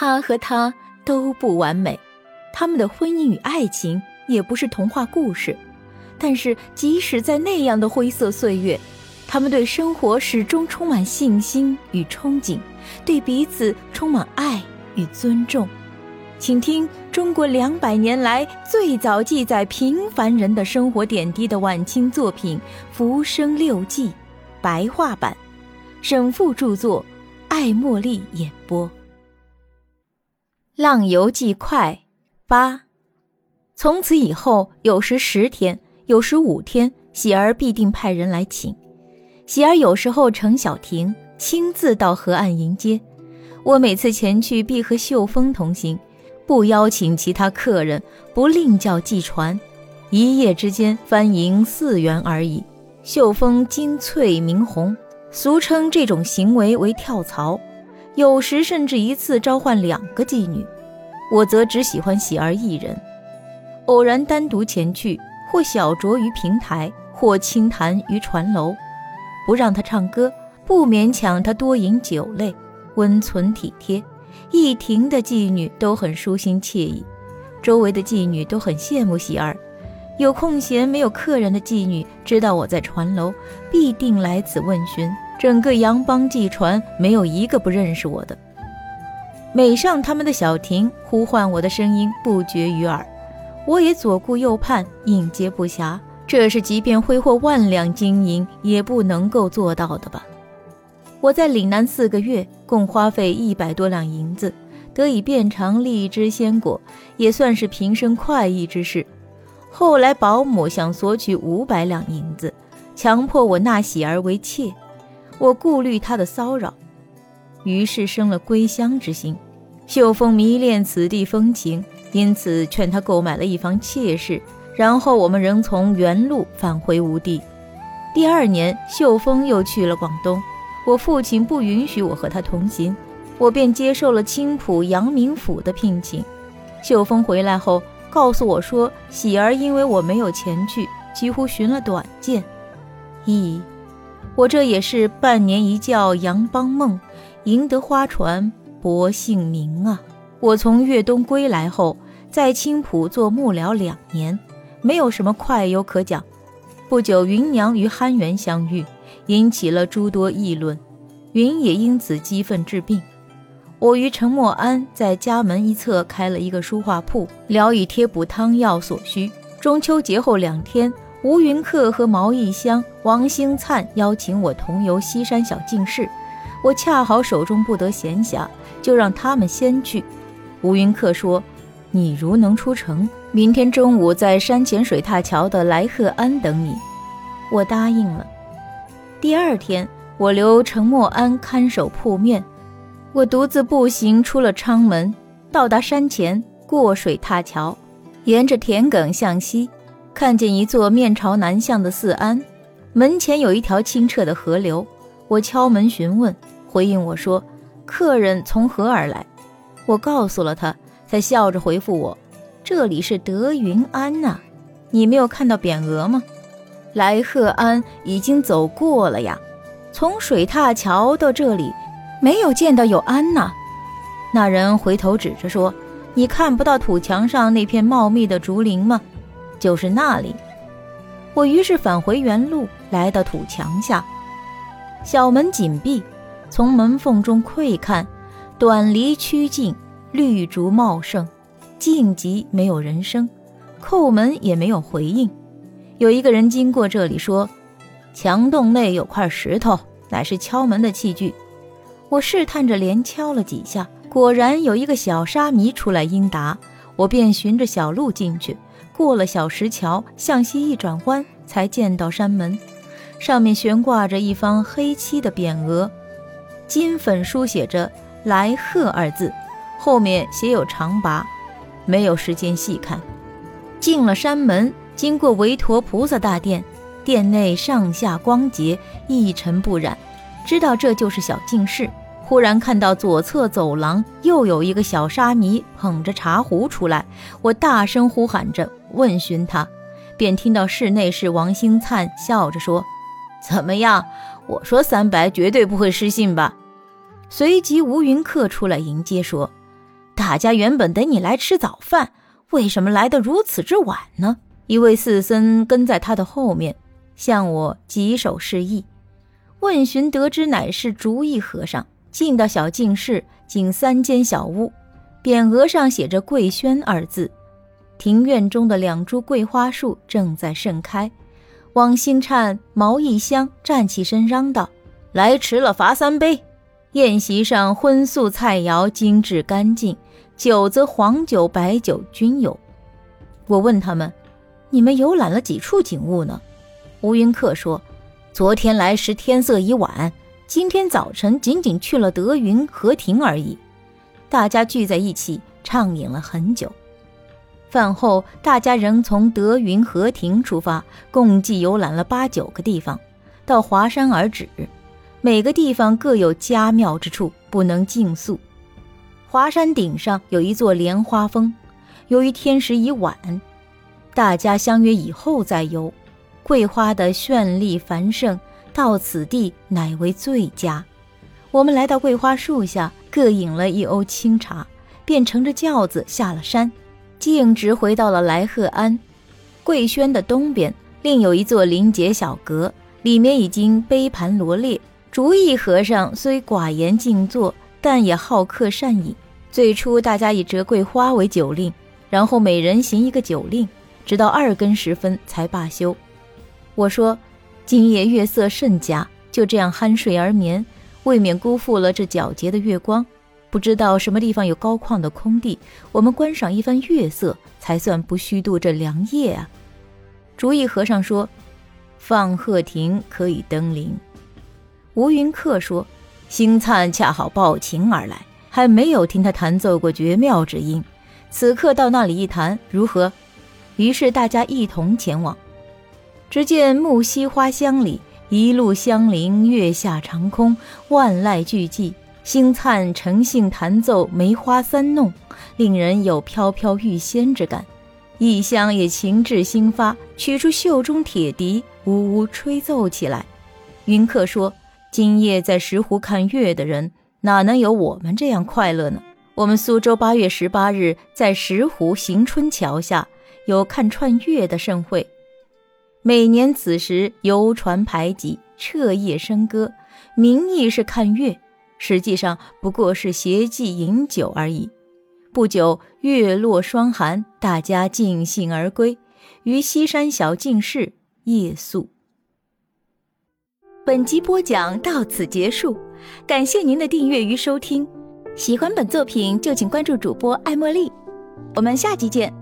他和她都不完美，他们的婚姻与爱情也不是童话故事。但是，即使在那样的灰色岁月，他们对生活始终充满信心与憧憬，对彼此充满爱与尊重。请听中国两百年来最早记载平凡人的生活点滴的晚清作品《浮生六记》，白话版，沈复著作，艾茉莉演播。《浪游记快》八，从此以后，有时十天。有时五天，喜儿必定派人来请。喜儿有时候乘小艇，亲自到河岸迎接。我每次前去，必和秀峰同行，不邀请其他客人，不另叫寄船。一夜之间，翻营四元而已。秀峰金翠明红，俗称这种行为为跳槽。有时甚至一次召唤两个妓女，我则只喜欢喜儿一人。偶然单独前去。或小酌于平台，或轻谈于船楼，不让他唱歌，不勉强他多饮酒类，温存体贴。一亭的妓女都很舒心惬意，周围的妓女都很羡慕喜儿。有空闲没有客人的妓女知道我在船楼，必定来此问询。整个杨帮妓船没有一个不认识我的。每上他们的小亭，呼唤我的声音不绝于耳。我也左顾右盼，应接不暇。这是即便挥霍万两金银也不能够做到的吧？我在岭南四个月，共花费一百多两银子，得以遍尝荔枝鲜果，也算是平生快意之事。后来保姆想索取五百两银子，强迫我纳喜儿为妾，我顾虑她的骚扰，于是生了归乡之心。秀峰迷恋此地风情。因此，劝他购买了一房妾室，然后我们仍从原路返回吴地。第二年，秀峰又去了广东，我父亲不允许我和他同行，我便接受了青浦阳明府的聘请。秀峰回来后告诉我说，喜儿因为我没有前去，几乎寻了短见。咦，我这也是半年一觉杨邦梦，赢得花船博姓名啊！我从越东归来后，在青浦做幕僚两年，没有什么快优可讲。不久，芸娘与憨元相遇，引起了诸多议论，云也因此激愤治病。我与陈默安在家门一侧开了一个书画铺，聊以贴补汤药所需。中秋节后两天，吴云客和毛义香、王兴灿邀请我同游西山小径室，我恰好手中不得闲暇，就让他们先去。吴云客说：“你如能出城，明天中午在山前水踏桥的来鹤庵等你。”我答应了。第二天，我留陈默安看守铺面，我独自步行出了昌门，到达山前，过水踏桥，沿着田埂向西，看见一座面朝南向的寺庵，门前有一条清澈的河流。我敲门询问，回应我说：“客人从何而来？”我告诉了他，才笑着回复我：“这里是德云庵呐，你没有看到匾额吗？来鹤庵已经走过了呀，从水踏桥到这里，没有见到有庵呐。”那人回头指着说：“你看不到土墙上那片茂密的竹林吗？就是那里。”我于是返回原路，来到土墙下，小门紧闭，从门缝中窥看。短篱曲径，绿竹茂盛，静极没有人声，叩门也没有回应。有一个人经过这里，说：“墙洞内有块石头，乃是敲门的器具。”我试探着连敲了几下，果然有一个小沙弥出来应答。我便循着小路进去，过了小石桥，向西一转弯，才见到山门，上面悬挂着一方黑漆的匾额，金粉书写着。来贺二字，后面写有长跋，没有时间细看。进了山门，经过韦陀菩萨大殿，殿内上下光洁，一尘不染，知道这就是小净室。忽然看到左侧走廊又有一个小沙弥捧着茶壶出来，我大声呼喊着问询他，便听到室内是王兴灿笑着说：“怎么样？我说三白绝对不会失信吧？”随即，吴云客出来迎接，说：“大家原本等你来吃早饭，为什么来得如此之晚呢？一位寺僧跟在他的后面，向我举手示意。问询得知乃是竹意和尚。进到小净室，仅三间小屋，匾额上写着“桂轩”二字。庭院中的两株桂花树正在盛开。汪星灿、毛一香站起身嚷道：“来迟了，罚三杯。”宴席上荤素菜肴精致干净，酒则黄酒、白酒均有。我问他们：“你们游览了几处景物呢？”吴云客说：“昨天来时天色已晚，今天早晨仅仅去了德云和亭而已。”大家聚在一起畅饮了很久。饭后，大家仍从德云和亭出发，共计游览了八九个地方，到华山而止。每个地方各有佳妙之处，不能尽诉。华山顶上有一座莲花峰，由于天时已晚，大家相约以后再游。桂花的绚丽繁盛，到此地乃为最佳。我们来到桂花树下，各饮了一瓯清茶，便乘着轿子下了山，径直回到了来鹤庵。桂轩的东边另有一座临街小阁，里面已经杯盘罗列。竹意和尚虽寡言静坐，但也好客善饮。最初大家以折桂花为酒令，然后每人行一个酒令，直到二更时分才罢休。我说：“今夜月色甚佳，就这样酣睡而眠，未免辜负了这皎洁的月光。不知道什么地方有高旷的空地，我们观赏一番月色，才算不虚度这良夜啊。”竹意和尚说：“放鹤亭可以登临。”吴云客说：“星灿恰好抱琴而来，还没有听他弹奏过绝妙之音。此刻到那里一弹，如何？”于是大家一同前往。只见木樨花香里，一路香林，月下长空，万籁俱寂。星灿诚性弹奏梅花三弄，令人有飘飘欲仙之感。异香也情至心发，取出袖中铁笛，呜呜吹奏起来。云客说。今夜在石湖看月的人，哪能有我们这样快乐呢？我们苏州八月十八日在石湖行春桥下有看串月的盛会，每年此时游船排挤，彻夜笙歌，名义是看月，实际上不过是携妓饮酒而已。不久月落霜寒，大家尽兴而归，于西山小径室夜宿。本集播讲到此结束，感谢您的订阅与收听。喜欢本作品就请关注主播艾茉莉，我们下集见。